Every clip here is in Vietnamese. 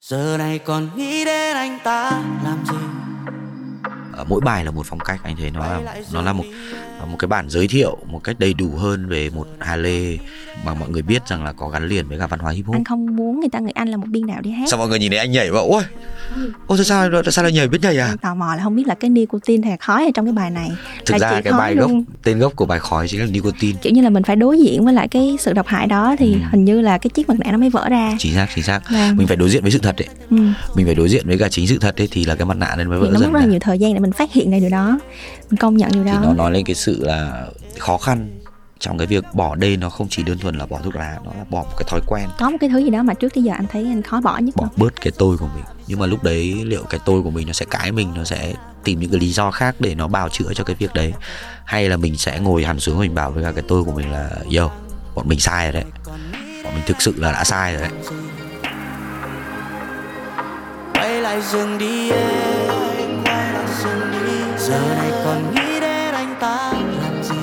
giờ này còn nghĩ đến anh ta làm gì? Mỗi bài là một phong cách anh thấy nó là nó là một một cái bản giới thiệu một cách đầy đủ hơn về một Hà Lê mà mọi người biết rằng là có gắn liền với cả văn hóa hip hop. anh không muốn người ta nghĩ anh là một biên đạo đi hát Sao mọi người nhìn thấy anh nhảy mà ôi ôi tại sao tại sao lại nhảy biết nhảy à? Anh tò mò là không biết là cái nicotine hay khói ở trong cái bài này Thực là ra cái bài gốc luôn. tên gốc của bài khói chính là nicotine. kiểu như là mình phải đối diện với lại cái sự độc hại đó thì Ừ. hình như là cái chiếc mặt nạ nó mới vỡ ra Chính xác chính xác. Vâng. Mình phải đối diện với sự thật đấy. ừ. Mình phải đối diện với cả chính sự thật đấy thì là cái mặt nạ nên mới thì vỡ nó mất rất là ra. nhiều thời gian để mình phát hiện ra điều đó. Mình công nhận điều Thì đó. nó nói lên cái sự là khó khăn trong cái việc bỏ đê nó không chỉ đơn thuần là bỏ thuốc lá nó là bỏ một cái thói quen. Có một cái thứ gì đó mà trước tới giờ anh thấy anh khó bỏ nhất bỏ không? bớt cái tôi của mình. Nhưng mà lúc đấy liệu cái tôi của mình nó sẽ cãi mình nó sẽ tìm những cái lý do khác để nó bào chữa cho cái việc đấy? Hay là mình sẽ ngồi hẳn xuống mình bảo với cả cái tôi của mình là yo bọn mình sai rồi đấy. Bọn mình thực sự là đã sai rồi đấy. Quay lại dừng đi em giờ này còn nghĩ đến anh ta làm gì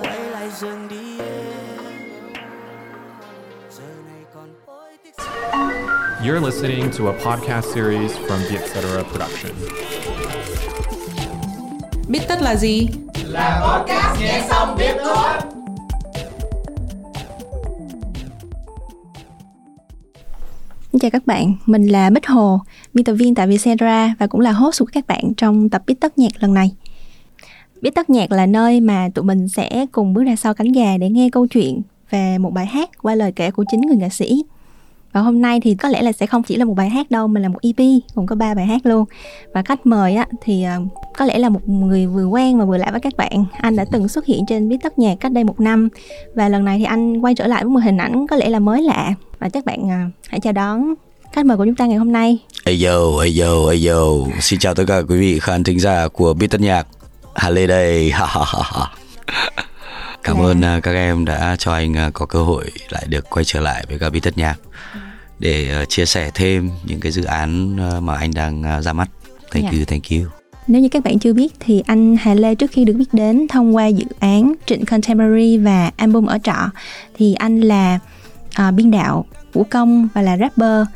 quay lại dừng đi em giờ này còn hối tiếc You're listening to a podcast series from the Etc. Production. Biết tất là gì? Xin chào các bạn, mình là Bích Hồ, biên tập viên tại Vietcetera và cũng là host của các bạn trong tập Biết Tất Nhạc lần này. Biết Tất Nhạc là nơi mà tụi mình sẽ cùng bước ra sau cánh gà để nghe câu chuyện về một bài hát qua lời kể của chính người nghệ sĩ. Và hôm nay thì có lẽ là sẽ không chỉ là một bài hát đâu mà là một EP, cũng có ba bài hát luôn. Và khách mời á thì ờ, có lẽ là một người vừa quen và vừa lạ với các bạn. Anh đã từng xuất hiện trên Biết Tất Nhạc cách đây một năm và lần này thì anh quay trở lại với một hình ảnh có lẽ là mới lạ và chắc bạn ờ, hãy chào đón khách mời của chúng ta ngày hôm nay Hey yo, hey yo, hey yo Xin chào tất cả quý vị khán thính giả của Biết Tất Nhạc Hà Lê đây. Cảm Dạ. ơn à, các em đã cho anh à, có cơ hội lại được quay trở lại với cả Biết Tất Nhạc Để à, chia sẻ thêm những cái dự án mà anh đang ra mắt Thank Dạ. you, thank you nếu như các bạn chưa biết thì anh Hà Lê trước khi được biết đến thông qua dự án Trịnh Contemporary và album ở trọ thì anh là à, biên đạo vũ công và là rapper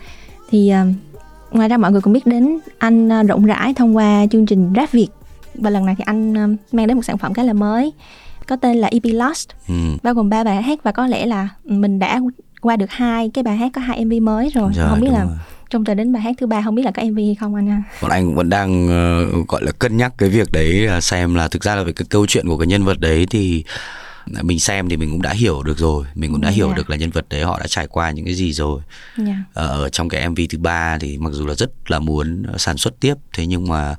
thì à, ngoài ra mọi người cũng biết đến anh à, rộng rãi thông qua chương trình rap Việt và lần này thì anh à, mang đến một sản phẩm khá là mới có tên là EP Lost ừ. bao gồm ba bài hát và có lẽ là mình đã qua được hai cái bài hát có hai MV mới rồi, Rồi, không biết là rồi. trong trời đến bài hát thứ ba không biết là có MV hay không anh ha Bọn anh vẫn đang ờ, gọi là cân nhắc cái việc đấy xem là thực ra là về cái câu chuyện của cái nhân vật đấy thì mình xem thì mình cũng đã hiểu được rồi mình cũng đã Dạ. hiểu được là nhân vật đấy họ đã trải qua những cái gì rồi Dạ. Ờ, ở trong cái MV thứ ba thì mặc dù là rất là muốn sản xuất tiếp thế nhưng mà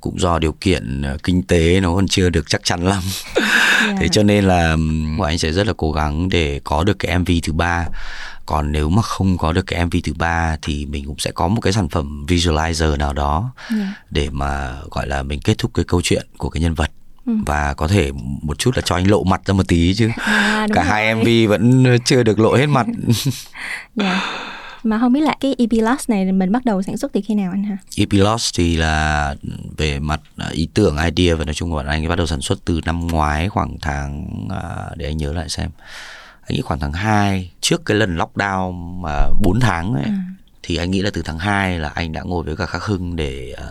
cũng do điều kiện ờ, kinh tế nó còn chưa được chắc chắn lắm Dạ. thế cho nên là bọn anh sẽ rất là cố gắng để có được cái MV thứ ba còn nếu mà không có được cái MV thứ ba thì mình cũng sẽ có một cái sản phẩm visualizer nào đó Dạ. để mà gọi là mình kết thúc cái câu chuyện của cái nhân vật Ừ. và có thể một chút là cho anh lộ mặt ra một tí chứ À, cả rồi. hai MV vẫn chưa được lộ hết mặt Dạ. Mà không biết là cái EP Lost này mình bắt đầu sản xuất từ khi nào anh ha? EP Lost thì là về mặt à, ý tưởng idea và nói chung là bọn anh bắt đầu sản xuất từ năm ngoái khoảng tháng à, để anh nhớ lại xem anh nghĩ khoảng tháng 2 trước cái lần lockdown mà 4 tháng ấy thì anh nghĩ là từ tháng 2 là anh đã ngồi với cả Khắc Hưng để à,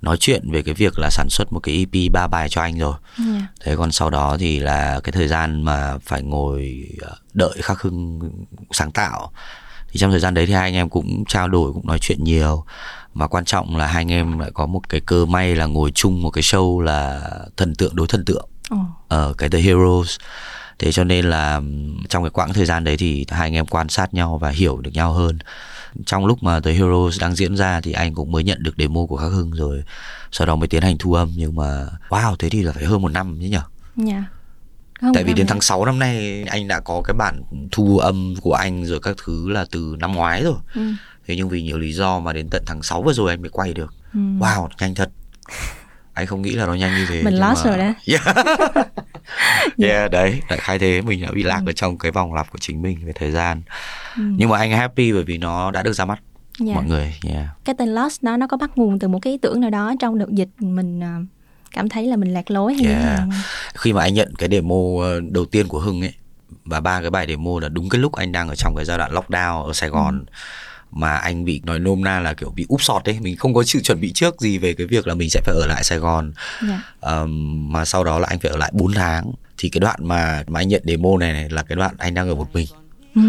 nói chuyện về cái việc là sản xuất một cái EP ba bài cho anh rồi. Dạ. thế còn sau đó thì là cái thời gian mà phải ngồi ờ, đợi khắc hưng sáng tạo. Thì trong thời gian đấy thì hai anh em cũng trao đổi cũng nói chuyện nhiều. Và quan trọng là hai anh em lại có một cái cơ may là ngồi chung một cái show là thần tượng đối thần tượng. Ở cái The Heroes thế cho nên là trong cái quãng thời gian đấy thì hai anh em quan sát nhau và hiểu được nhau hơn trong lúc mà The Heroes đang diễn ra thì anh cũng mới nhận được demo của Khắc Hưng rồi sau đó mới tiến hành thu âm nhưng mà wow thế thì là phải hơn một năm chứ nhở Dạ. Không, Tại vì đến tháng 6 năm nay anh đã có cái bản thu âm của anh rồi các thứ là từ năm ngoái rồi. Ừ. Thế nhưng vì nhiều lý do mà đến tận tháng 6 vừa rồi anh mới quay được. Ừ. Wow, nhanh thật. Anh không nghĩ là nó nhanh như thế. Mình lost mà- rồi đó. Yeah. yeah, đấy, đại khai thế mình đã bị lạc ở trong cái vòng lặp của chính mình về thời gian. Ừ. Nhưng mà anh happy bởi vì nó đã được ra mắt Dạ. mọi người. Yeah. Cái tên Lost đó nó có bắt nguồn từ một cái ý tưởng nào đó trong đợt dịch mình à, cảm thấy là mình lạc lối hay như thế Yeah. nào không? khi mà anh nhận cái demo ờ, đầu tiên của Hưng ấy và ba cái bài demo là đúng cái lúc anh đang ở trong cái giai đoạn lockdown ở Sài Gòn ừ. Mà anh bị nói nôm na là kiểu bị úp sọt đấy mình không có sự chuẩn bị trước gì về cái việc là mình sẽ phải ở lại Sài Gòn. Yeah. Dạ. um, mà sau đó là anh phải ở lại 4 tháng. Thì cái đoạn mà mà anh nhận demo này, này là cái đoạn anh đang ở một mình. Ừ.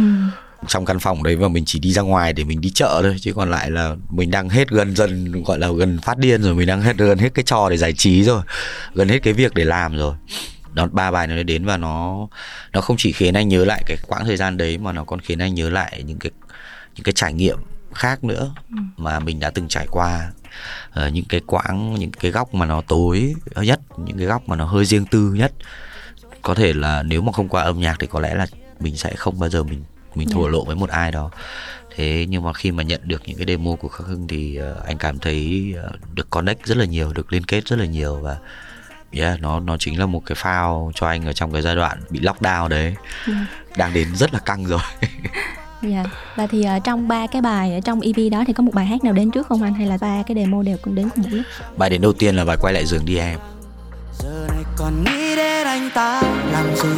Trong căn phòng đấy và mình chỉ đi ra ngoài để mình đi chợ thôi chứ còn lại là mình đang hết gần dần gọi là gần phát điên rồi. Mình đang hết gần hết cái trò để giải trí rồi. Gần hết cái việc để làm rồi. Đó ba bài nó đến và nó nó không chỉ khiến anh nhớ lại cái quãng thời gian đấy mà nó còn khiến anh nhớ lại những cái những cái trải nghiệm khác nữa ừ. mà mình đã từng trải qua uh, những cái quãng những cái góc mà nó tối nhất những cái góc mà nó hơi riêng tư nhất có thể là nếu mà không qua âm nhạc thì có lẽ là mình sẽ không bao giờ mình mình thổ lộ với một ai đó thế nhưng mà khi mà nhận được những cái demo của khắc hưng thì uh, anh cảm thấy uh, được connect rất là nhiều được liên kết rất là nhiều và yeah, nó nó chính là một cái phao cho anh ở trong cái giai đoạn bị lockdown đấy yeah. Dạ. đang đến rất là căng rồi Dạ, yeah. và thì uh, trong ba cái bài ở trong EP đó thì có một bài hát nào đến trước không anh hay là ba cái demo đều cùng đến cùng một lúc? Bài đến đầu tiên là bài quay lại giường đi em. Giờ này còn nghĩ đến anh ta làm gì?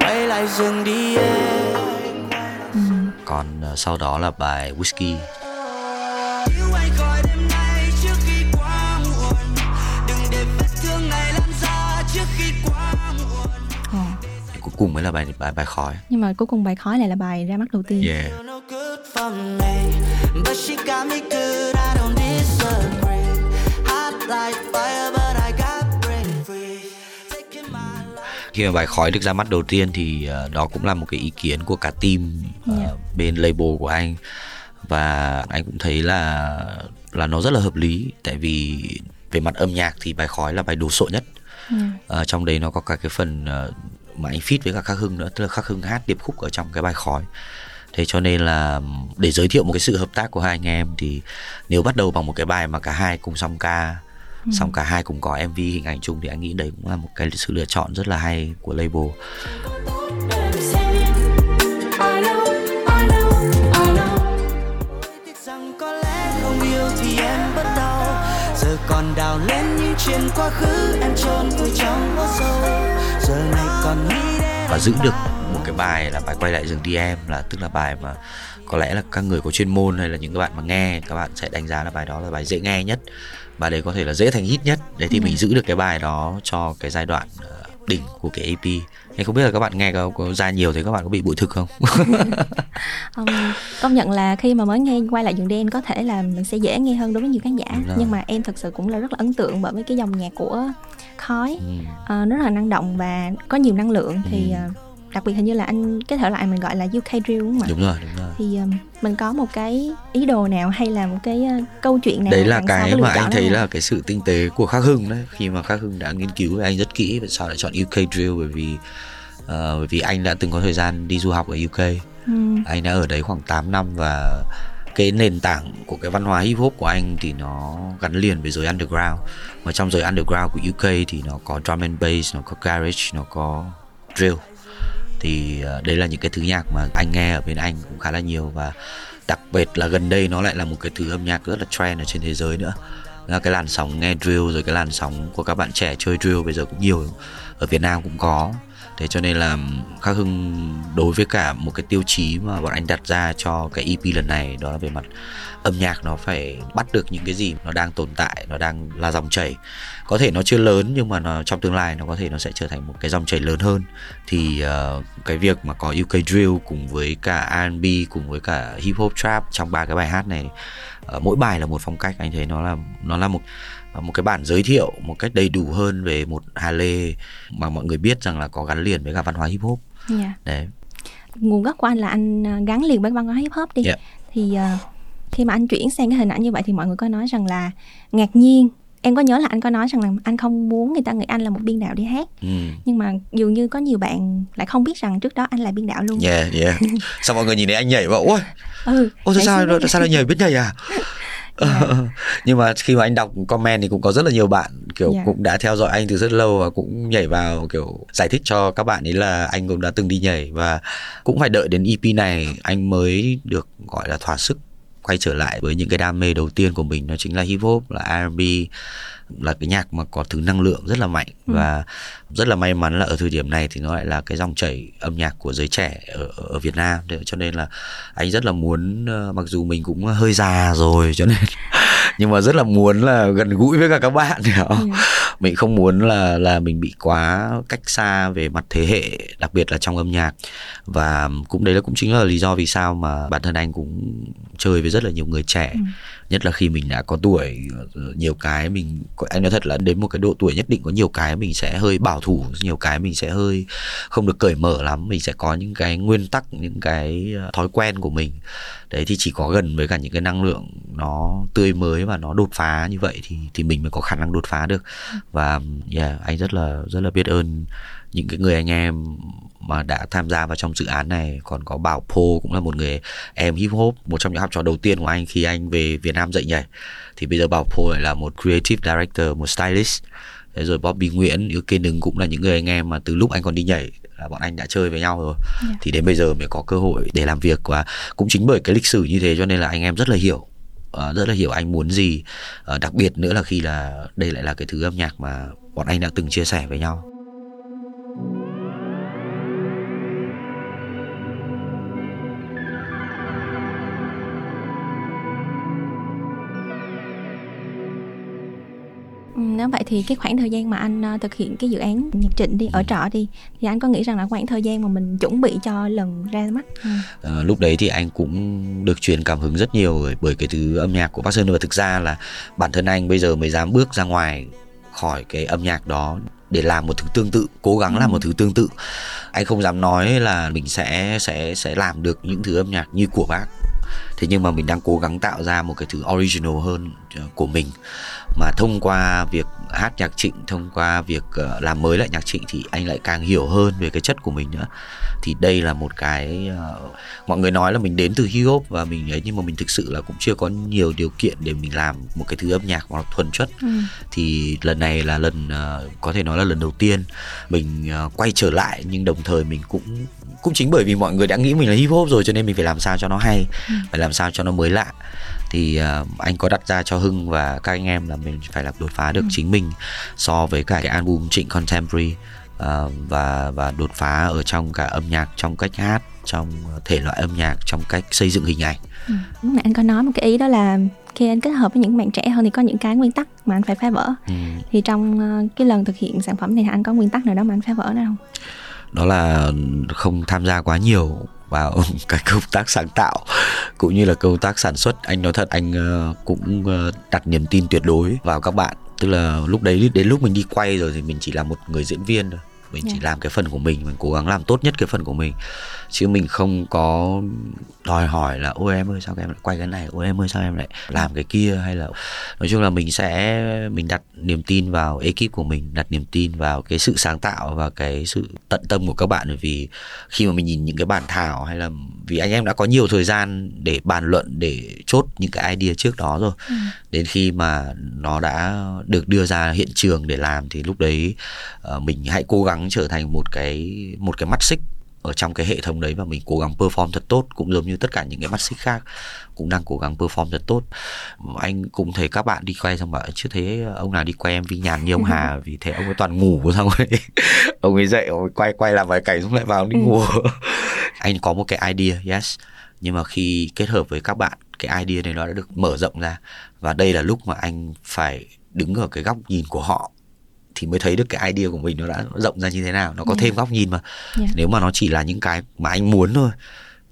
Quay lại giường đi em. Ừ. Còn uh, sau đó là bài Whiskey. Cùng mới là bài bài bài khói nhưng mà cuối cùng bài khói lại là bài ra mắt đầu tiên. Yeah. Khi mà bài khói được ra mắt đầu tiên thì uh, đó cũng là một cái ý kiến của cả team uh, yeah. bên label của anh. Và anh cũng thấy là là nó rất là hợp lý. Tại vì về mặt âm nhạc thì bài khói là bài đồ sộ nhất. Yeah. uh, trong đấy nó có cả cái phần uh, mà anh fit với cả khắc hưng nữa tức là khắc hưng hát điệp khúc ở trong cái bài khói. Thế cho nên là để giới thiệu một cái sự hợp tác của hai anh em thì nếu bắt đầu bằng một cái bài mà cả hai cùng song ca ừ. xong cả hai cùng có mv hình ảnh chung thì anh nghĩ đấy cũng là một cái sự lựa chọn rất là hay của label. Còn đào lên những chuyện quá khứ em chôn vùi trong hố sâu giờ này còn nghĩ và giữ được một cái bài là bài quay lại rừng đi em là tức là bài mà có lẽ là các người có chuyên môn hay là những các bạn mà nghe các bạn sẽ đánh giá là bài đó là bài dễ nghe nhất và đấy có thể là dễ thành hit nhất đấy thì ừ. mình giữ được cái bài đó cho cái giai đoạn ờ, đỉnh của cái AP thì không biết là các bạn nghe có, có ra nhiều thì các bạn có bị bụi thực không? um, công nhận là khi mà mới nghe quay lại giường đen có thể là mình sẽ dễ nghe hơn đối với nhiều khán giả nhưng mà em thật sự cũng là rất là ấn tượng bởi với cái dòng nhạc của khói ừ. uh, nó rất là năng động và có nhiều năng lượng ừ. thì uh, đặc biệt hình như là anh cái thể loại mình gọi là UK drill đúng không ạ? Đúng rồi, đúng rồi. Thì um, mình có một cái ý đồ nào hay là một cái uh, câu chuyện nào Đấy là cái mà anh thấy là cái sự tinh tế của Khắc Hưng đấy. Khi mà Khắc Hưng đã nghiên cứu anh rất kỹ về sao lại chọn UK drill bởi vì uh, bởi vì anh đã từng có thời gian đi du học ở UK. Ừ. Anh đã ở đấy khoảng 8 năm và cái nền tảng của cái văn hóa hip hop của anh thì nó gắn liền với giới underground và trong giới underground của UK thì nó có drum and bass nó có garage nó có drill thì ờ, đấy đây là những cái thứ nhạc mà anh nghe ở bên anh cũng khá là nhiều và đặc biệt là gần đây nó lại là một cái thứ âm nhạc rất là trend ở trên thế giới nữa. Là cái làn sóng nghe drill rồi cái làn sóng của các bạn trẻ chơi drill bây giờ cũng nhiều, ở Việt Nam cũng có thế cho nên là khắc hưng đối với cả một cái tiêu chí mà bọn anh đặt ra cho cái EP lần này đó là về mặt âm nhạc nó phải bắt được những cái gì nó đang tồn tại nó đang là dòng chảy. Có thể nó chưa lớn nhưng mà nó trong tương lai nó có thể nó sẽ trở thành một cái dòng chảy lớn hơn. Thì uh, cái việc mà có UK drill cùng với cả R&B cùng với cả hip hop trap trong ba cái bài hát này uh, mỗi bài là một phong cách anh thấy nó là nó là một một cái bản giới thiệu một cách đầy đủ hơn về một Hà Lê mà mọi người biết rằng là có gắn liền với cả văn hóa hip hop. Yeah. Dạ. Đấy. Nguồn gốc của anh là anh à, gắn liền với văn hóa hip hop đi. Yeah. Thì uh, khi mà anh chuyển sang cái hình ảnh như vậy thì mọi người có nói rằng là ngạc nhiên em có nhớ là anh có nói rằng là anh không muốn người ta nghĩ anh là một biên đạo đi hát ừ. nhưng mà dường như có nhiều bạn lại không biết rằng trước đó anh là biên đạo luôn yeah yeah sao mọi người nhìn thấy anh nhảy vào ôi ừ, ôi sao sao, sao lại nhảy biết nhảy à yeah. Nhưng mà khi mà anh đọc comment thì cũng có rất là nhiều bạn kiểu yeah. Dạ. cũng đã theo dõi anh từ rất lâu và cũng nhảy vào kiểu giải thích cho các bạn ấy là anh cũng đã từng đi nhảy và cũng phải đợi đến EP này anh mới được gọi là thỏa sức quay trở lại với những cái đam mê đầu tiên của mình nó chính là hip hop là R&B là cái nhạc mà có thứ năng lượng rất là mạnh ừ. và rất là may mắn là ở thời điểm này thì nó lại là cái dòng chảy âm nhạc của giới trẻ ở, ở Việt Nam cho nên là anh rất là muốn ờ, mặc dù mình cũng hơi già rồi cho nên nhưng mà rất là muốn là gần gũi với cả các bạn hiểu ừ mình không muốn là là mình bị quá cách xa về mặt thế hệ, đặc biệt là trong âm nhạc và cũng đấy là cũng chính là lý do vì sao mà bản thân anh cũng chơi với rất là nhiều người trẻ ừ nhất là khi mình đã có tuổi nhiều cái mình anh nói thật là đến một cái độ tuổi nhất định có nhiều cái mình sẽ hơi bảo thủ nhiều cái mình sẽ hơi không được cởi mở lắm. Mình sẽ có những cái nguyên tắc những cái ờ, thói quen của mình. Đấy thì chỉ có gần với cả những cái năng lượng nó tươi mới và nó đột phá như vậy thì thì mình mới có khả năng đột phá được. Và yeah, anh rất là rất là biết ơn những cái người anh em mà đã tham gia vào trong dự án này còn có Bảo Po cũng là một người em hip hop một trong những học trò đầu tiên của anh khi anh về Việt Nam dạy nhảy thì bây giờ Bảo Po lại là một creative director một stylist Thế rồi Bobby Nguyễn, Yêu Kê Nừng cũng là những người anh em mà từ lúc anh còn đi nhảy là bọn anh đã chơi với nhau rồi yeah. Dạ. thì đến bây giờ mới có cơ hội để làm việc và cũng chính bởi cái lịch sử như thế cho nên là anh em rất là hiểu uh, rất là hiểu anh muốn gì uh, đặc biệt nữa là khi là đây lại là cái thứ âm nhạc mà bọn anh đã từng chia sẻ với nhau vậy thì cái khoảng thời gian mà anh uh, thực hiện cái dự án nhạc trịnh đi ở trọ đi thì anh có nghĩ rằng là khoảng thời gian mà mình chuẩn bị cho lần ra mắt? Ừ. à, lúc đấy thì anh cũng được truyền cảm hứng rất nhiều bởi, bởi cái thứ âm nhạc của Bắc Sơn. Và thực ra là bản thân anh bây giờ mới dám bước ra ngoài khỏi cái âm nhạc đó để làm một thứ tương tự cố gắng ừ. làm một thứ tương tự. Anh không dám nói là mình sẽ sẽ sẽ làm được những thứ âm nhạc như của bác. Thế nhưng mà mình đang cố gắng tạo ra một cái thứ original hơn. ờ, của mình mà thông qua việc hát nhạc trịnh thông qua việc uh, làm mới lại nhạc trịnh thì anh lại càng hiểu hơn về cái chất của mình nữa thì đây là một cái uh, mọi người nói là mình đến từ hip hop và mình ấy nhưng mà mình thực sự là cũng chưa có nhiều điều kiện để mình làm một cái thứ âm nhạc mà thuần chất ừ. thì lần này là lần có thể nói là lần đầu tiên mình quay trở lại nhưng đồng thời mình cũng cũng chính bởi vì mọi người đã nghĩ mình là hip hop rồi cho nên mình phải làm sao cho nó hay ừ. phải làm sao cho nó mới lạ thì uh, anh có đặt ra cho Hưng và các anh em là mình phải làm đột phá được ừ. chính mình so với cả cái album Trịnh Contemporary uh, và và đột phá ở trong cả âm nhạc trong cách hát trong thể loại âm nhạc trong cách xây dựng hình ảnh. Ừ. Lúc nãy anh có nói một cái ý đó là khi anh kết hợp với những bạn trẻ hơn thì có những cái nguyên tắc mà anh phải phá vỡ. Ừ. Thì trong uh, cái lần thực hiện sản phẩm này anh có nguyên tắc nào đó mà anh phá vỡ nữa không? Đó là không tham gia quá nhiều vào cái công tác sáng tạo, cũng như là công tác sản xuất. Anh nói thật, anh ờ, cũng ờ, đặt niềm tin tuyệt đối vào các bạn. Tức là lúc đấy, đến lúc mình đi quay rồi thì mình chỉ là một người diễn viên thôi mình yeah. chỉ dạ. làm cái phần của mình mình cố gắng làm tốt nhất cái phần của mình chứ mình không có đòi hỏi là ôi em ơi sao em lại quay cái này ôi em ơi sao em lại làm cái kia hay là nói chung là mình sẽ mình đặt niềm tin vào ekip của mình đặt niềm tin vào cái sự sáng tạo và cái sự tận tâm của các bạn vì khi mà mình nhìn những cái bản thảo hay là vì anh em đã có nhiều thời gian để bàn luận để chốt những cái idea trước đó rồi ừ. đến khi mà nó đã được đưa ra hiện trường để làm thì lúc đấy uh, mình hãy cố gắng trở thành một cái một cái mắt xích ở trong cái hệ thống đấy và mình cố gắng perform thật tốt cũng giống như tất cả những cái mắt xích khác cũng đang cố gắng perform thật tốt. Anh cũng thấy các bạn đi quay xong bảo chưa thấy ông nào đi quay MV nhàn như ông Hà? Vì thế ông ấy toàn ngủ xong rồi. Ông ấy dậy ông ấy quay quay làm vài cảnh xong lại vào đi ừ. ngủ. Anh có một cái idea yes. Nhưng mà khi kết hợp với các bạn cái idea này nó đã được mở rộng ra. Và đây là lúc mà anh phải đứng ở cái góc nhìn của họ thì mới thấy được cái idea của mình nó đã rộng ra như thế nào. Nó có yeah. thêm góc nhìn mà. Yeah. nếu mà nó chỉ là những cái mà anh muốn thôi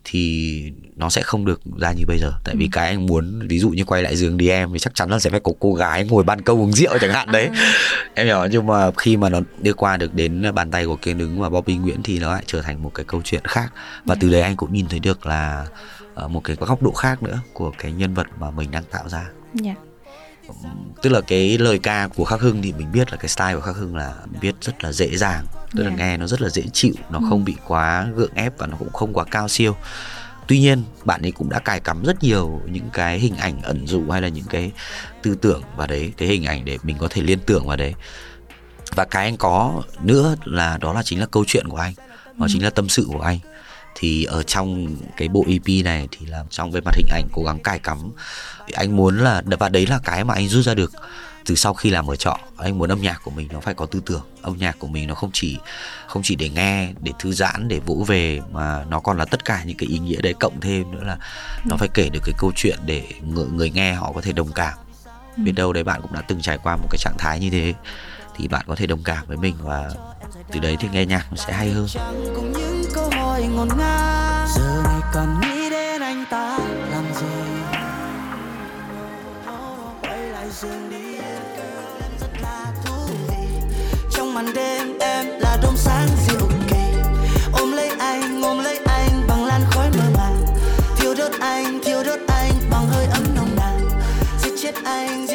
thì nó sẽ không được ra như bây giờ. Tại vì ừ. cái anh muốn ví dụ như quay lại giường đi em thì chắc chắn là sẽ phải có cô gái ngồi ban công uống rượu chẳng hạn đấy. À. em hiểu nhưng mà khi mà nó đi qua được đến bàn tay của kiên đứng và Bobby Nguyễn thì nó lại trở thành một cái câu chuyện khác. Và từ đấy anh cũng nhìn thấy được là uh, một cái góc độ khác nữa của cái nhân vật mà mình đang tạo ra. Yeah tức là cái lời ca của khắc hưng thì mình biết là cái style của khắc hưng là viết rất là dễ dàng tức yeah. là nghe nó rất là dễ chịu nó ừ. không bị quá gượng ép và nó cũng không quá cao siêu tuy nhiên bạn ấy cũng đã cài cắm rất nhiều những cái hình ảnh ẩn dụ hay là những cái tư tưởng vào đấy cái hình ảnh để mình có thể liên tưởng vào đấy và cái anh có nữa là đó là chính là câu chuyện của anh đó ừ. chính là tâm sự của anh thì ở trong cái bộ EP này thì là trong về mặt hình ảnh cố gắng cài cắm. Anh muốn là và đấy là cái mà anh rút ra được từ sau khi làm ở trọ. Anh muốn âm nhạc của mình nó phải có tư tưởng. Âm nhạc của mình nó không chỉ không chỉ để nghe để thư giãn để vỗ về mà nó còn là tất cả những cái ý nghĩa đấy. Cộng thêm nữa là nó phải kể được cái câu chuyện để người, người nghe họ có thể đồng cảm. Biết đâu đấy bạn cũng đã từng trải qua một cái trạng thái như thế thì bạn có thể đồng cảm với mình và từ đấy thì nghe nhạc nó sẽ hay hơn hỏi ngổn ngang. Giờ này còn nghĩ đến anh ta làm gì? Quay lại giường đi em rất là thú vị. Trong màn đêm em là đốm sáng diệu kỳ. Ôm lấy anh ôm lấy anh bằng làn khói mơ màng. Thiêu đốt anh thiêu đốt anh bằng hơi ấm nồng nàn. Giết chết anh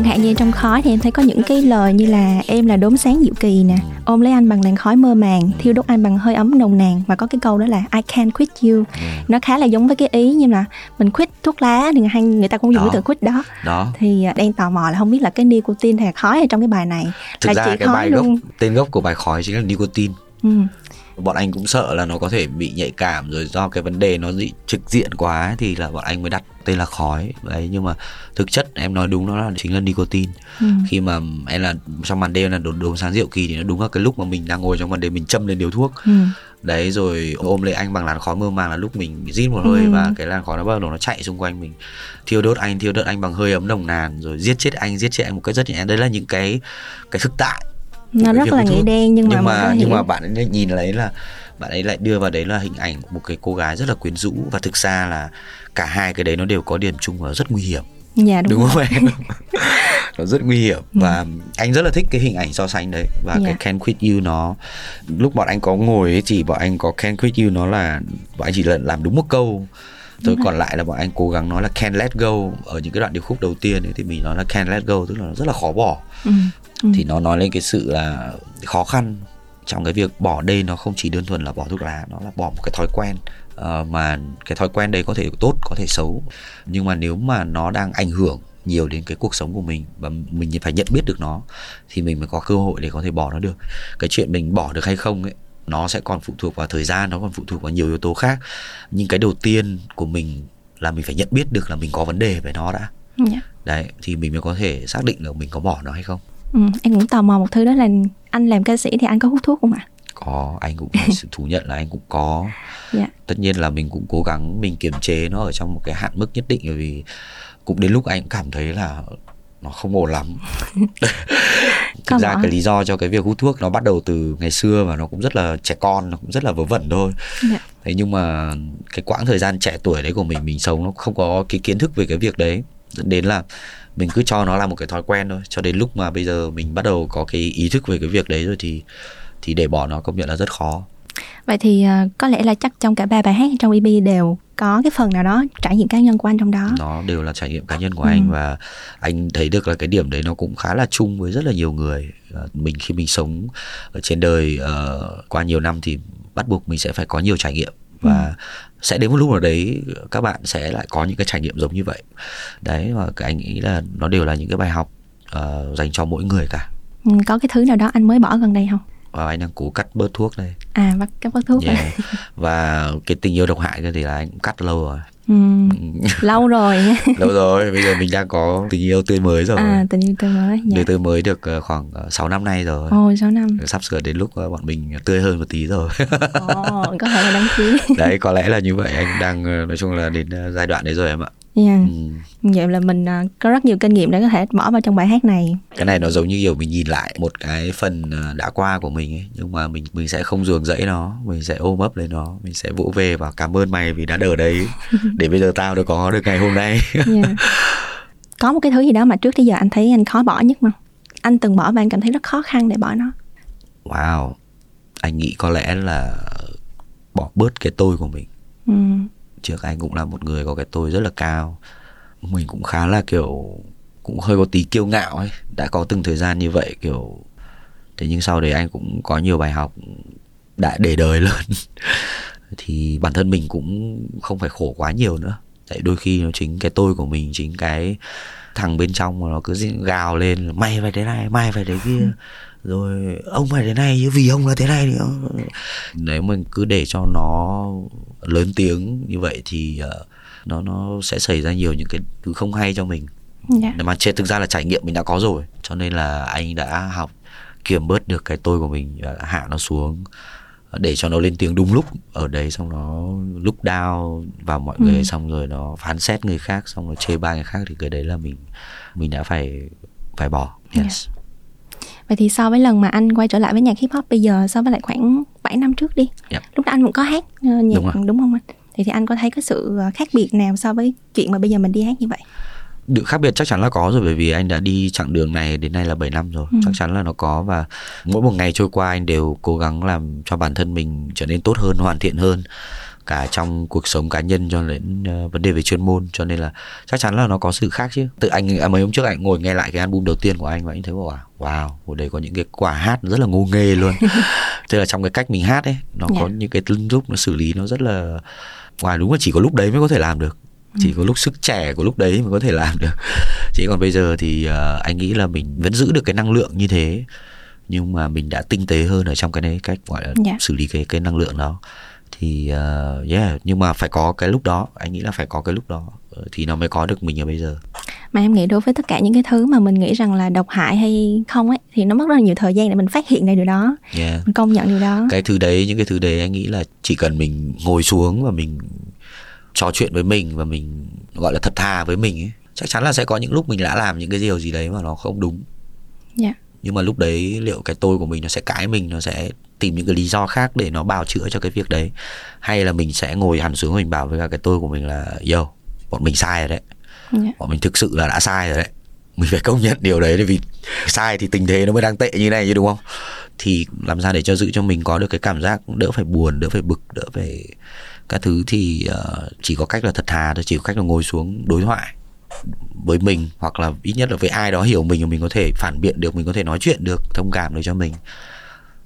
chẳng hạn như trong khói thì em thấy có những cái lời như là em là đốm sáng diệu kỳ nè ôm lấy anh bằng làn khói mơ màng thiêu đốt anh bằng hơi ấm nồng nàn và có cái câu đó là I can't quit you nó khá là giống với cái ý như là mình quit thuốc lá thì hay người ta cũng dùng cái từ quit đó. Đó. Thì à, đang tò mò là không biết là cái nicotine hay khói ở trong cái bài này thực là ra chỉ cái khói bài luôn. gốc tên gốc của bài khói chính là nicotine. Ừ. bọn anh cũng sợ là nó có thể bị nhạy cảm rồi do cái vấn đề nó dị trực diện quá ấy, thì là bọn anh mới đặt tên là khói đấy nhưng mà thực chất em nói đúng nó là chính là nicotine Ừ. khi mà em là trong màn đêm là đồn đốm sáng diệu kỳ thì nó đúng là cái lúc mà mình đang ngồi trong màn đêm mình châm lên điếu thuốc Ừ. đấy rồi ôm lấy anh bằng làn khói mơ màng là lúc mình rít một hơi Ừ. và cái làn khói nó bắt đầu nó chạy xung quanh mình thiêu đốt anh thiêu đốt anh bằng hơi ấm nồng nàn rồi giết chết anh giết chết anh một cách rất nhẹ đấy là những cái cái thực tại nó rất là nghĩa đen nhưng mà nhưng mà nhưng mà bạn ấy nhìn lấy là bạn ấy lại đưa vào đấy là hình ảnh một cái cô gái rất là quyến rũ. Và thực ra là cả hai cái đấy nó đều có điểm chung là rất nguy hiểm. Dạ đúng, đúng rồi. không em? Nó rất nguy hiểm. Và anh rất là thích cái hình ảnh so sánh đấy. Và Dạ. cái Can't Quit You nó lúc bọn anh có ngồi ấy thì bọn anh có Can't Quit You nó là bọn anh chỉ là làm đúng một câu rồi còn lại là bọn anh cố gắng nói là Can't Let Go ở những cái đoạn điệp khúc đầu tiên ấy thì mình nói là Can't Let Go tức là nó rất là khó bỏ Ừ. Ừ. thì nó nói lên cái sự là khó khăn trong cái việc bỏ đây nó không chỉ đơn thuần là bỏ thuốc lá nó là bỏ một cái thói quen Ờ, mà cái thói quen đấy có thể tốt có thể xấu nhưng mà nếu mà nó đang ảnh hưởng nhiều đến cái cuộc sống của mình và mình phải nhận biết được nó thì mình mới có cơ hội để có thể bỏ nó được cái chuyện mình bỏ được hay không ấy nó sẽ còn phụ thuộc vào thời gian nó còn phụ thuộc vào nhiều yếu tố khác. Nhưng cái đầu tiên của mình là mình phải nhận biết được là mình có vấn đề về nó đã. Dạ. đấy thì mình mới có thể xác định được mình có bỏ nó hay không. Ừ. em cũng tò mò một thứ đó là anh làm ca sĩ thì anh có hút thuốc không ạ? Có anh cũng thú nhận là anh cũng có. Dạ. Tất nhiên là mình cũng cố gắng mình kiềm chế nó ở trong một cái hạn mức nhất định bởi vì cũng đến lúc anh cũng cảm thấy là nó không ổn lắm. Thực ra cái lý do cho cái việc hút thuốc nó bắt đầu từ ngày xưa và nó cũng rất là trẻ con nó cũng rất là vớ vẩn thôi. Dạ. Thế nhưng mà cái quãng thời gian trẻ tuổi đấy của mình mình sống nó không có cái kiến thức về cái việc đấy. Dẫn đến là mình cứ cho nó là một cái thói quen thôi. Cho đến lúc mà bây giờ mình bắt đầu có cái ý thức về cái việc đấy rồi thì thì để bỏ nó công nhận là rất khó vậy thì ờ, có lẽ là chắc trong cả ba bài hát trong EP đều có cái phần nào đó trải nghiệm cá nhân của anh trong đó. Nó đều là trải nghiệm cá nhân của Ừ. anh và anh thấy được là cái điểm đấy nó cũng khá là chung với rất là nhiều người. Ờ, mình khi mình sống ở trên đời ờ, qua nhiều năm thì bắt buộc mình sẽ phải có nhiều trải nghiệm và sẽ đến một lúc nào đấy các bạn sẽ lại có những cái trải nghiệm giống như vậy. Đấy và cái anh nghĩ là nó đều là những cái bài học ờ, dành cho mỗi người cả. Ừ, có cái thứ nào đó anh mới bỏ gần đây không và anh đang cố cắt bớt thuốc đây. À bắt các bớt thuốc yeah. và cái tình yêu độc hại kia thì là anh cũng cắt lâu rồi. Ừ, lâu rồi. Lâu rồi bây giờ mình đang có tình yêu tươi mới rồi. À tình yêu tươi mới dạ. Tươi mới được ờ, khoảng ờ, 6 năm nay rồi. Ồ sáu năm. Sắp sửa đến lúc ờ, bọn mình tươi hơn một tí rồi. Ồ có thể là đăng ký. Đấy có lẽ là như vậy. Anh đang ờ, nói chung là đến ờ, giai đoạn đấy rồi em ạ dạ. Ừ. vậy là mình à, có rất nhiều kinh nghiệm để có thể bỏ vào trong bài hát này. Cái này nó giống như kiểu mình nhìn lại một cái phần ờ, đã qua của mình ấy Nhưng mà mình mình sẽ không ruồng rẫy nó Mình sẽ ôm ấp lấy nó Mình sẽ vỗ về và cảm ơn mày vì đã đỡ đấy Để bây giờ tao được có được ngày hôm nay. Dạ. có một cái thứ gì đó mà trước tới giờ anh thấy anh khó bỏ nhất không? Anh từng bỏ và anh cảm thấy rất khó khăn để bỏ nó. Wow. Anh nghĩ có lẽ là bỏ bớt cái tôi của mình. Ừ trước anh cũng là một người có cái tôi rất là cao. Mình cũng khá là kiểu, cũng hơi có tí kiêu ngạo ấy. Đã có từng thời gian như vậy, kiểu, thế nhưng sau đấy anh cũng có nhiều bài học đã để đời lớn. Thì bản thân mình cũng không phải khổ quá nhiều nữa. Tại đôi khi nó chính cái tôi của mình, chính cái thằng bên trong mà nó cứ gào lên may mày phải thế này, mày phải thế kia. rồi ông phải thế này chứ vì ông là thế này nữa nếu mình cứ để cho nó lớn tiếng như vậy thì uh, nó nó sẽ xảy ra nhiều những cái thứ không hay cho mình Dạ. mà trên thực ra là trải nghiệm mình đã có rồi cho nên là anh đã học kiềm bớt được cái tôi của mình và hạ nó xuống để cho nó lên tiếng đúng lúc ở đấy xong nó lúc down vào mọi người Ừ. xong rồi nó phán xét người khác xong rồi chê bai người khác thì cái đấy là mình mình đã phải phải bỏ Dạ. yes Vậy thì so với lần mà anh quay trở lại với nhạc hip hop bây giờ so với lại khoảng 7 năm trước đi. Dạ. Lúc đó anh cũng có hát ờ, nhạc Đúng đúng, không anh? Thì thì anh có thấy cái sự ờ, khác biệt nào so với chuyện mà bây giờ mình đi hát như vậy? Được khác biệt chắc chắn là có rồi bởi vì anh đã đi chặng đường này đến nay là 7 năm rồi Ừ. chắc chắn là nó có và mỗi một ngày trôi qua anh đều cố gắng làm cho bản thân mình trở nên tốt hơn hoàn thiện hơn cả trong cuộc sống cá nhân cho đến ờ, vấn đề về chuyên môn cho nên là chắc chắn là nó có sự khác chứ. Tự anh à, mấy hôm trước anh ngồi nghe lại cái album đầu tiên của anh và anh thấy wow wow hồi đấy có những cái quả hát rất là ngô nghê luôn. Tức là trong cái cách mình hát ấy nó có Dạ. những cái lúc nó xử lý nó rất là wow đúng là chỉ có lúc đấy mới có thể làm được. Chỉ có lúc sức trẻ của lúc đấy mới có thể làm được. Chỉ còn bây giờ thì ờ, anh nghĩ là mình vẫn giữ được cái năng lượng như thế nhưng mà mình đã tinh tế hơn ở trong cái này cách gọi là Dạ. xử lý cái cái năng lượng đó thì ờ, yeah nhưng mà phải có cái lúc đó anh nghĩ là phải có cái lúc đó ờ, thì nó mới có được mình ở bây giờ Mà em nghĩ đối với tất cả những cái thứ mà mình nghĩ rằng là độc hại hay không ấy thì nó mất rất là nhiều thời gian để mình phát hiện ra điều đó, yeah mình công nhận điều đó. cái thứ đấy những cái thứ đấy anh nghĩ là chỉ cần mình ngồi xuống và mình trò chuyện với mình và mình gọi là thật thà với mình ấy chắc chắn là sẽ có những lúc mình đã làm những cái điều gì đấy mà nó không đúng Dạ. nhưng mà lúc đấy liệu cái tôi của mình nó sẽ cãi mình nó sẽ tìm những cái lý do khác để nó bào chữa cho cái việc đấy. Hay là mình sẽ ngồi hẳn xuống mình bảo với cả cái tôi của mình là yo bọn mình sai rồi đấy. Dạ. bọn mình thực sự là đã sai rồi đấy. Mình phải công nhận điều đấy vì sai thì tình thế nó mới đang tệ như này chứ đúng không? Thì làm sao để cho giữ cho mình có được cái cảm giác đỡ phải buồn đỡ phải bực đỡ phải các thứ thì ờ, chỉ có cách là thật thà thôi chỉ có cách là ngồi xuống đối thoại với mình hoặc là ít nhất là với ai đó hiểu mình và mình có thể phản biện được mình có thể nói chuyện được thông cảm được cho mình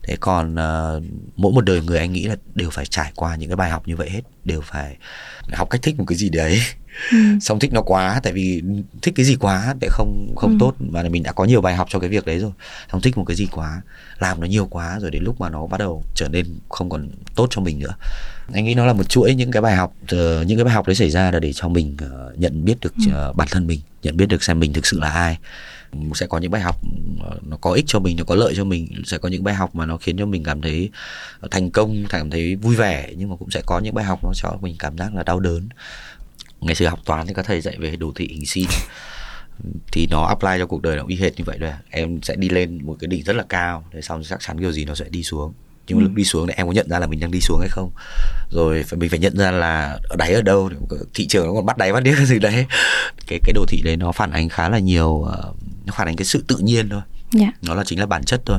thế còn ờ, mỗi một đời người anh nghĩ là đều phải trải qua những cái bài học như vậy hết đều phải học cách thích một cái gì đấy. Ừ. xong thích nó quá tại vì thích cái gì quá để không không Ừ. tốt. Và mình đã có nhiều bài học cho cái việc đấy rồi. Xong thích một cái gì quá làm nó nhiều quá rồi đến lúc mà nó bắt đầu trở nên không còn tốt cho mình nữa. Anh nghĩ nó là một chuỗi những cái bài học ờ, những cái bài học đấy xảy ra là để cho mình ờ, nhận biết được ờ, bản thân mình nhận biết được xem mình thực sự là ai sẽ có những bài học ờ, nó có ích cho mình nó có lợi cho mình sẽ có những bài học mà nó khiến cho mình cảm thấy thành công cảm thấy vui vẻ. Nhưng mà cũng sẽ có những bài học nó cho mình cảm giác là đau đớn. Ngày xưa học toán thì các thầy dạy về đồ thị hình sin thì nó apply cho cuộc đời nó y hệt như vậy rồi em sẽ đi lên một cái đỉnh rất là cao để xong chắc chắn kiểu gì nó sẽ đi xuống. Nhưng mà lúc đi xuống thì em có nhận ra là mình đang đi xuống hay không? Rồi phải mình phải nhận ra là ở đáy ở đâu? Thị trường nó còn bắt đáy bắt cái gì đấy. Cái cái đồ thị đấy nó phản ánh khá là nhiều ờ, nó phản ánh cái sự tự nhiên thôi Dạ. nó là chính là bản chất thôi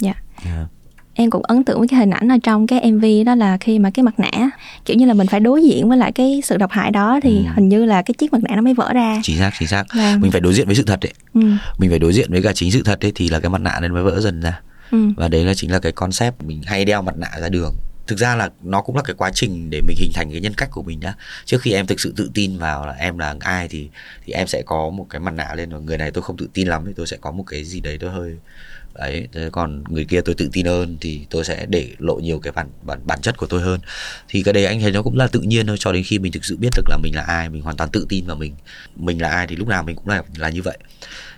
Dạ. yeah. em cũng ấn tượng với cái hình ảnh ở trong cái MV đó là khi mà cái mặt nạ kiểu như là mình phải đối diện với lại cái sự độc hại đó thì Ừ. hình như là cái chiếc mặt nạ nó mới vỡ ra chính xác chính xác Vâng. mình phải đối diện với sự thật đấy ừ. mình phải đối diện với cả chính sự thật ấy thì là cái mặt nạ nên mới vỡ dần ra Ừ. và đấy là chính là cái concept mình hay đeo mặt nạ ra đường thực ra là nó cũng là cái quá trình để mình hình thành cái nhân cách của mình đã trước khi em thực sự tự tin vào là em là ai thì thì em sẽ có một cái mặt nạ lên và người này tôi không tự tin lắm thì tôi sẽ có một cái gì đấy tôi hơi đấy thế còn người kia tôi tự tin hơn thì tôi sẽ để lộ nhiều cái bản bản bản chất của tôi hơn. Thì cái đấy anh thấy nó cũng là tự nhiên thôi, cho đến khi mình thực sự biết được là mình là ai, mình hoàn toàn tự tin vào mình mình là ai thì lúc nào mình cũng là là như vậy.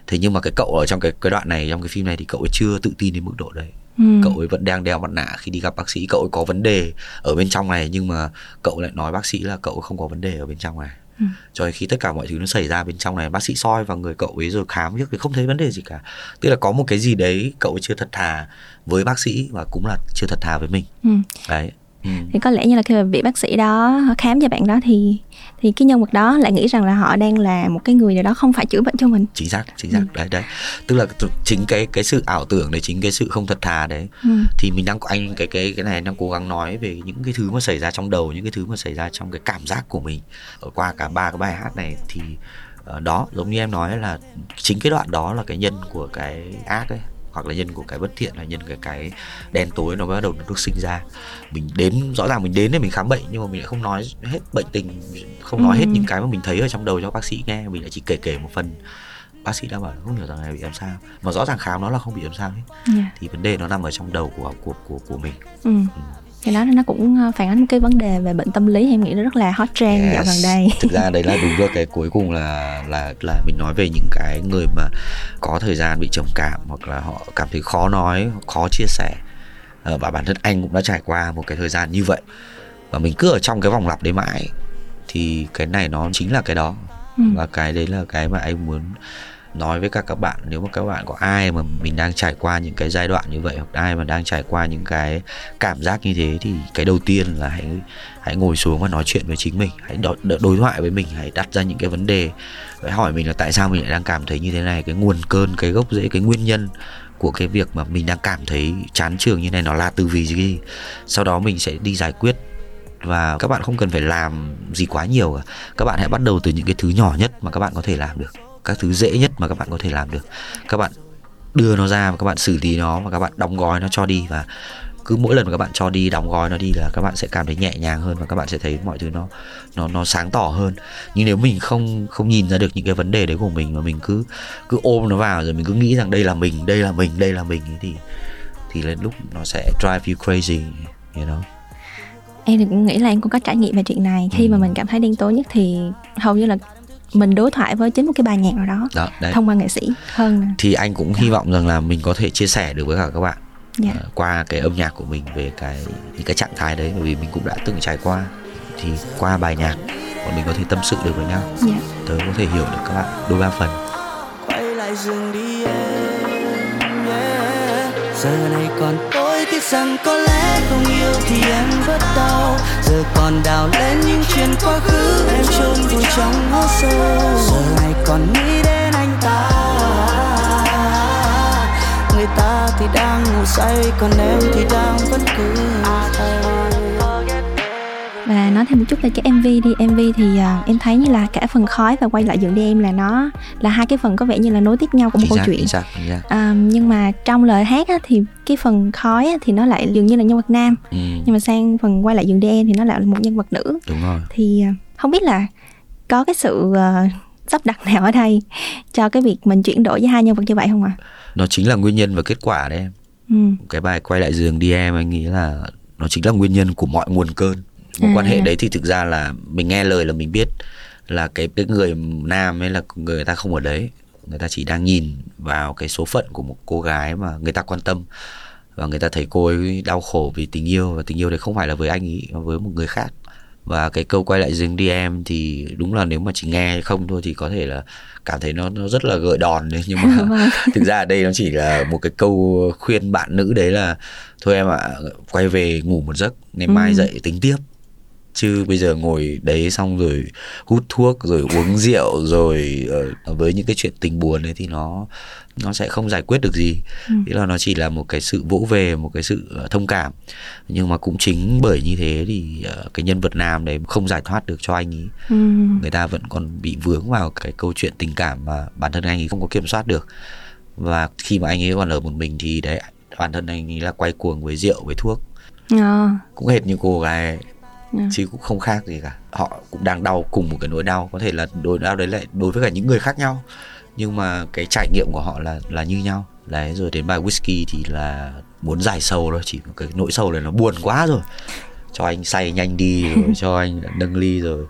Thế nhưng mà cái cậu ở trong cái cái đoạn này, trong cái phim này thì cậu ấy chưa tự tin đến mức độ đấy. Ừ. cậu ấy vẫn đang đeo mặt nạ khi đi gặp bác sĩ cậu ấy có vấn đề ở bên trong này nhưng mà cậu lại nói bác sĩ là cậu không có vấn đề ở bên trong này Ừ. cho đến khi tất cả mọi thứ nó xảy ra bên trong này bác sĩ soi vào người cậu ấy rồi khám trước thì không thấy vấn đề gì cả tức là có một cái gì đấy cậu ấy chưa thật thà với bác sĩ và cũng là chưa thật thà với mình Ừ. đấy ừ. thì có lẽ như là khi mà vị bác sĩ đó khám cho bạn đó thì thì cái nhân vật đó lại nghĩ rằng là họ đang là một cái người nào đó không phải chữa bệnh cho mình. Chính xác chính xác. Đấy đấy. Tức là chính cái cái sự ảo tưởng đấy chính cái sự không thật thà đấy. Ừ. thì mình đang anh cái cái cái này đang cố gắng nói về những cái thứ mà xảy ra trong đầu những cái thứ mà xảy ra trong cái cảm giác của mình ở qua cả ba cái bài hát này. Thì ờ, đó giống như em nói là chính cái đoạn đó là cái nhân của cái ác ấy hoặc là nhân của cái bất thiện là nhân cái cái đen tối nó bắt đầu nó được sinh ra. Mình đến rõ ràng mình đến để mình khám bệnh nhưng mà mình lại không nói hết bệnh tình không nói Ừ. hết những cái mà mình thấy ở trong đầu cho bác sĩ nghe. Mình lại chỉ kể kể một phần. Bác sĩ đã bảo không hiểu thằng này bị làm sao. Mà rõ ràng khám nó là không bị làm sao hết. Dạ. thì vấn đề nó nằm ở trong đầu của của của của mình. Ừ. Cái đó nó cũng ờ, phản ánh một cái vấn đề về bệnh tâm lý em nghĩ nó rất là hot trend dạo Yes. gần đây. thực ra đấy là đúng rồi cái cuối cùng là là là mình nói về những cái người mà có thời gian bị trầm cảm hoặc là họ cảm thấy khó nói khó chia sẻ Ờ, và bản thân anh cũng đã trải qua một cái thời gian như vậy và mình cứ ở trong cái vòng lặp đấy mãi thì cái này nó chính là cái đó Ừ. và cái đấy là cái mà anh muốn nói với các các bạn nếu mà các bạn có ai mà mình đang trải qua những cái giai đoạn như vậy hoặc ai mà đang trải qua những cái cảm giác như thế thì cái đầu tiên là hãy hãy ngồi xuống và nói chuyện với chính mình. Hãy đối, đối thoại với mình hãy đặt ra những cái vấn đề. Hãy hỏi mình là tại sao mình lại đang cảm thấy như thế này cái nguồn cơn cái gốc rễ cái nguyên nhân của cái việc mà mình đang cảm thấy chán trường như này nó là từ vì gì? Sau đó mình sẽ đi giải quyết. Và các bạn không cần phải làm gì quá nhiều cả. các bạn hãy bắt đầu từ những cái thứ nhỏ nhất mà các bạn có thể làm được các thứ dễ nhất mà các bạn có thể làm được các bạn đưa nó ra và các bạn xử lý nó và các bạn đóng gói nó cho đi và cứ mỗi lần mà các bạn cho đi đóng gói nó đi là các bạn sẽ cảm thấy nhẹ nhàng hơn và các bạn sẽ thấy mọi thứ nó nó nó sáng tỏ hơn nhưng nếu mình không không nhìn ra được những cái vấn đề đấy của mình mà mình cứ cứ ôm nó vào rồi mình cứ nghĩ rằng đây là mình đây là mình đây là mình ấy thì thì đến lúc nó sẽ drive you crazy you know Em thì cũng nghĩ là em cũng có trải nghiệm về chuyện này. Khi Ừ. mà mình cảm thấy đen tối nhất thì hầu như là mình đối thoại với chính một cái bài nhạc nào đó đó đấy thông qua nghệ sĩ hơn là thì anh cũng hy vọng rằng là mình có thể chia sẻ được với cả các bạn dạ. ờ, qua cái âm nhạc của mình về cái những cái trạng thái đấy bởi vì mình cũng đã từng trải qua thì qua bài nhạc bọn mình có thể tâm sự được với nhau Dạ. tớ có thể hiểu được các bạn đôi ba phần quay lại giường đi em yeah. giờ này còn tôi tiếc rằng có lẽ không yêu thì em vẫn đau. Giờ còn đào lên những chuyện quá khứ, em chôn vùi trong hố sâu. Giờ này còn nghĩ đến anh ta. Người ta thì đang ngủ say, còn em thì đang vẫn cứ. say và nói thêm một chút về cái MV đi. MV thì à, em thấy như là cả phần khói và quay lại dựng đi em là nó là hai cái phần có vẻ như là nối tiếp nhau của một chính câu chuyện. xác chính xác à, nhưng mà trong lời hát á, thì cái phần khói á, thì nó lại dường như là nhân vật nam. Ừ, nhưng mà sang phần quay lại dựng đi em thì nó lại là một nhân vật nữ. Đúng rồi. Thì à, không biết là có cái sự à, sắp đặt nào ở đây cho cái việc mình chuyển đổi với hai nhân vật như vậy không ạ? nó chính là nguyên nhân và kết quả đấy em. Ừ. cái bài quay lại giường đi em anh nghĩ là nó chính là nguyên nhân của mọi nguồn cơn mối À. quan hệ đấy thì thực ra là mình nghe lời là mình biết là cái cái người nam ấy là người ta không ở đấy người ta chỉ đang nhìn vào cái số phận của một cô gái mà người ta quan tâm và người ta thấy cô ấy đau khổ vì tình yêu và tình yêu đấy không phải là với anh ấy mà với một người khác và cái câu quay lại giường đi em thì đúng là nếu mà chỉ nghe không thôi thì có thể là cảm thấy nó nó rất là gợi đòn đấy nhưng mà Vâng. thực ra ở đây nó chỉ là một cái câu khuyên bạn nữ đấy là thôi em ạ quay về ngủ một giấc ngày mai Ừ. dậy tính tiếp chứ bây giờ ngồi đấy xong rồi hút thuốc rồi uống rượu rồi ờ, với những cái chuyện tình buồn ấy thì nó nó sẽ không giải quyết được gì Ừ. thế là nó chỉ là một cái sự vỗ về một cái sự ờ, thông cảm nhưng mà cũng chính bởi như thế thì ờ, cái nhân vật nam đấy không giải thoát được cho anh ấy Ừ. người ta vẫn còn bị vướng vào cái câu chuyện tình cảm mà bản thân anh ấy không có kiểm soát được và khi mà anh ấy còn ở một mình thì đấy bản thân anh ấy là quay cuồng với rượu với thuốc Ờ. cũng hệt như cô gái ấy, Ừ. chứ cũng không khác gì cả. Họ cũng đang đau cùng một cái nỗi đau. Có thể là nỗi đau đấy lại đối với cả những người khác nhau. Nhưng mà cái trải nghiệm của họ là là như nhau. Đấy rồi đến bài whisky thì là muốn giải sầu rồi chỉ cái nỗi sầu này nó buồn quá rồi. Cho anh say nhanh đi rồi cho anh nâng ly rồi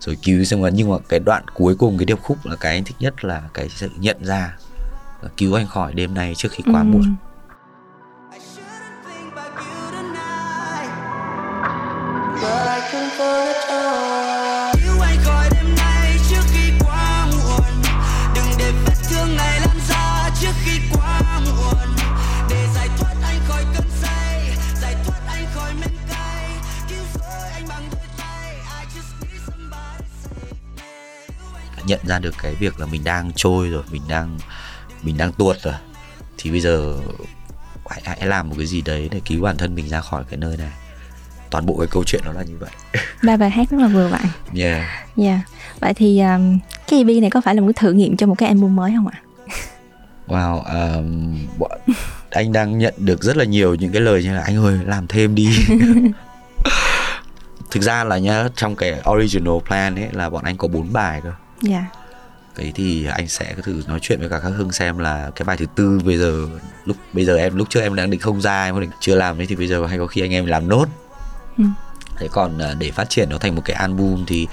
rồi cứu xong rồi nhưng mà cái đoạn cuối cùng cái điệp khúc là cái anh thích nhất là cái sự nhận ra cứu anh khỏi đêm nay trước khi quá Ừ. muộn nhận ra được cái việc là mình đang trôi rồi mình đang mình đang tuột rồi thì bây giờ hãy, hãy làm một cái gì đấy để cứu bản thân mình ra khỏi cái nơi này toàn bộ cái câu chuyện nó là như vậy Ba bài hát rất là vừa vặn. yeah. Dạ. Vậy thì um, cái EP này có phải là một cái thử nghiệm cho một cái album mới không ạ? Wow, um, anh đang nhận được rất là nhiều những cái lời như là anh ơi làm thêm đi. Thực ra là nhá trong cái original plan ấy là bọn anh có bốn bài cơ. Dạ Đấy thì anh sẽ thử nói chuyện với cả các Hưng xem là cái bài thứ tư bây giờ lúc bây giờ em lúc trước em đang định không ra em định chưa làm đấy thì bây giờ hay có khi anh em làm nốt. Ừ. Thế còn à, để phát triển nó thành một cái album thì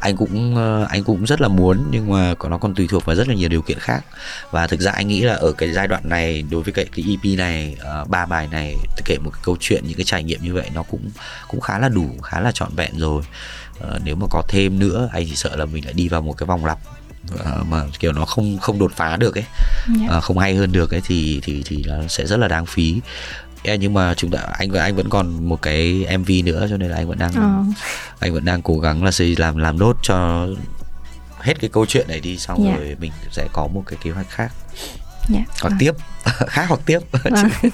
anh cũng ờ, anh cũng rất là muốn nhưng mà có nó còn tùy thuộc vào rất là nhiều điều kiện khác. Và thực ra anh nghĩ là ở cái giai đoạn này đối với cái cái EP này ờ, ba bài này kể một cái câu chuyện những cái trải nghiệm như vậy nó cũng cũng khá là đủ, khá là trọn vẹn rồi. Ờ, nếu mà có thêm nữa anh chỉ sợ là mình lại đi vào một cái vòng lặp ờ, mà kiểu nó không không đột phá được ấy Dạ. ờ, không hay hơn được ấy thì thì thì nó sẽ rất là đáng phí Yeah, nhưng mà chúng ta anh và anh vẫn còn một cái MV nữa cho nên là anh vẫn đang Ờ. anh vẫn đang cố gắng là xây làm làm nốt cho hết cái câu chuyện này đi xong Dạ. rồi mình sẽ có một cái kế hoạch khác dạ hoặc Rồi. tiếp khác hoặc tiếp Vâng.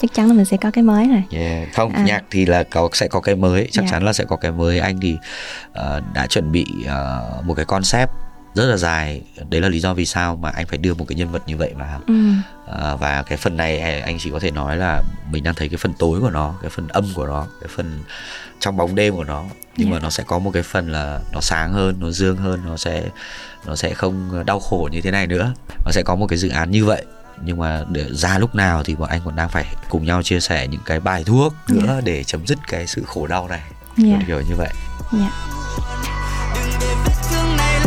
chắc chắn là mình sẽ có cái mới rồi Yeah. Không, À. nhạc thì là có sẽ có cái mới, chắc Dạ. chắn là sẽ có cái mới. Anh thì ờ, đã chuẩn bị ờ, một cái concept rất là dài. Đấy là lý do vì sao mà anh phải đưa một cái nhân vật như vậy vào. ừ. Ờ, và cái phần này eh, anh chỉ có thể nói là mình đang thấy cái phần tối của nó, cái phần âm của nó, cái phần trong bóng đêm của nó. Nhưng Dạ. mà nó sẽ có một cái phần là nó sáng hơn, nó dương hơn, nó sẽ nó sẽ không đau khổ như thế này nữa. Nó sẽ có một cái dự án như vậy nhưng mà để ra lúc nào thì bọn anh còn đang phải cùng nhau chia sẻ những cái bài thuốc nữa để chấm dứt cái sự khổ đau này. Dạ. Kiểu như vậy. Dạ. Somebody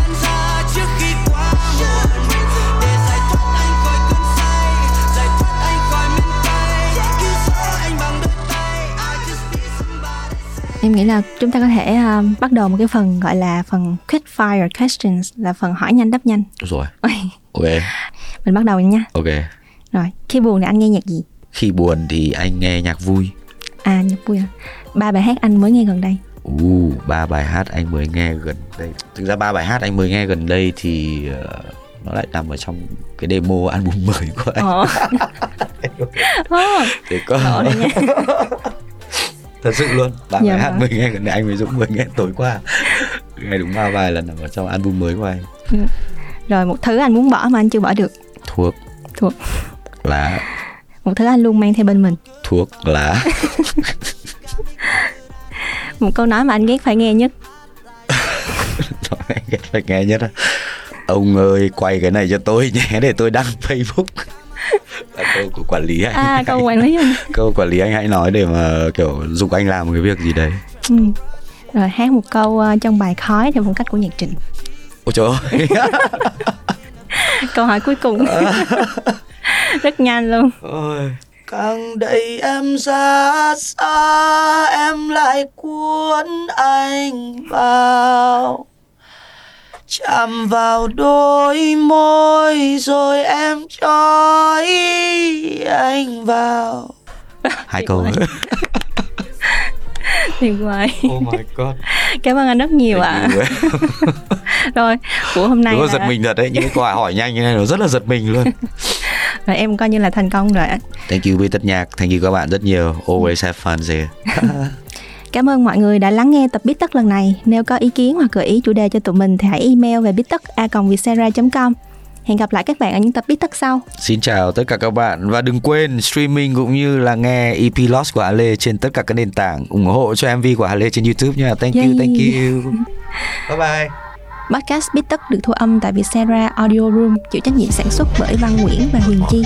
em nghĩ là chúng ta có thể ờ, bắt đầu một cái phần gọi là phần quick fire questions là phần hỏi nhanh đáp nhanh. Rồi. Ok mình bắt đầu nha. Ok. Rồi khi buồn thì anh nghe nhạc gì? Khi buồn thì anh nghe nhạc vui. À nhạc vui à ba bài hát anh mới nghe gần đây. Uh, ba bài hát anh mới nghe gần đây. Thực ra ba bài hát anh mới nghe gần đây thì ờ, nó lại nằm ở trong cái demo album mới của anh. Ồ, để có rồi nha. thật sự luôn. Ba Dạ bài hát vâng. mới nghe gần đây anh với Dũng mới nghe tối qua. Nghe đúng ba bài là nằm ở trong album mới của anh. Rồi một thứ anh muốn bỏ mà anh chưa bỏ được thuốc. Thuộc lá. Một thứ anh luôn mang theo bên mình. Thuốc lá. Một câu nói mà anh ghét phải nghe nhất. Nói ghét phải nghe nhất á. Ông ơi quay cái này cho tôi nhé để tôi đăng facebook. Là câu của quản lý anh à câu quản lý anh. Câu quản lý anh hãy nói để mà kiểu dục anh làm một cái việc gì đấy. Ừ. rồi hát một câu ờ, trong bài khói theo phong cách của nhạc trịnh. Ôi trời ơi câu hỏi cuối cùng. Rất nhanh luôn. Ôi càng đẩy em ra xa em lại cuốn anh vào. Chạm vào đôi môi rồi em trói anh vào. Hai câu Tuyệt vời oh my god. Cảm ơn anh rất nhiều ạ. you. rồi của hôm nay Đúng là giật mình thật đấy những cái câu hỏi nhanh như này nó rất là giật mình luôn. Rồi em coi như là thành công rồi thank you với tất nhạc. Thank you các bạn rất nhiều. Always have fun here Cảm ơn mọi người đã lắng nghe tập Biết Tất lần này. Nếu có ý kiến hoặc gợi ý chủ đề cho tụi mình thì hãy email về biết tất a com Hẹn gặp lại các bạn ở những tập Biết sau. Xin chào tất cả các bạn và đừng quên streaming cũng như là nghe EP Lost của Lê trên tất cả các nền tảng ủng hộ cho MV của Lê trên YouTube nha. Thank you, Yay. thank you. Bye bye. Podcast Biết Tất được thu âm tại Vietcetera Audio Room, chịu trách nhiệm sản xuất bởi Văn Nguyễn và Huyền Chi.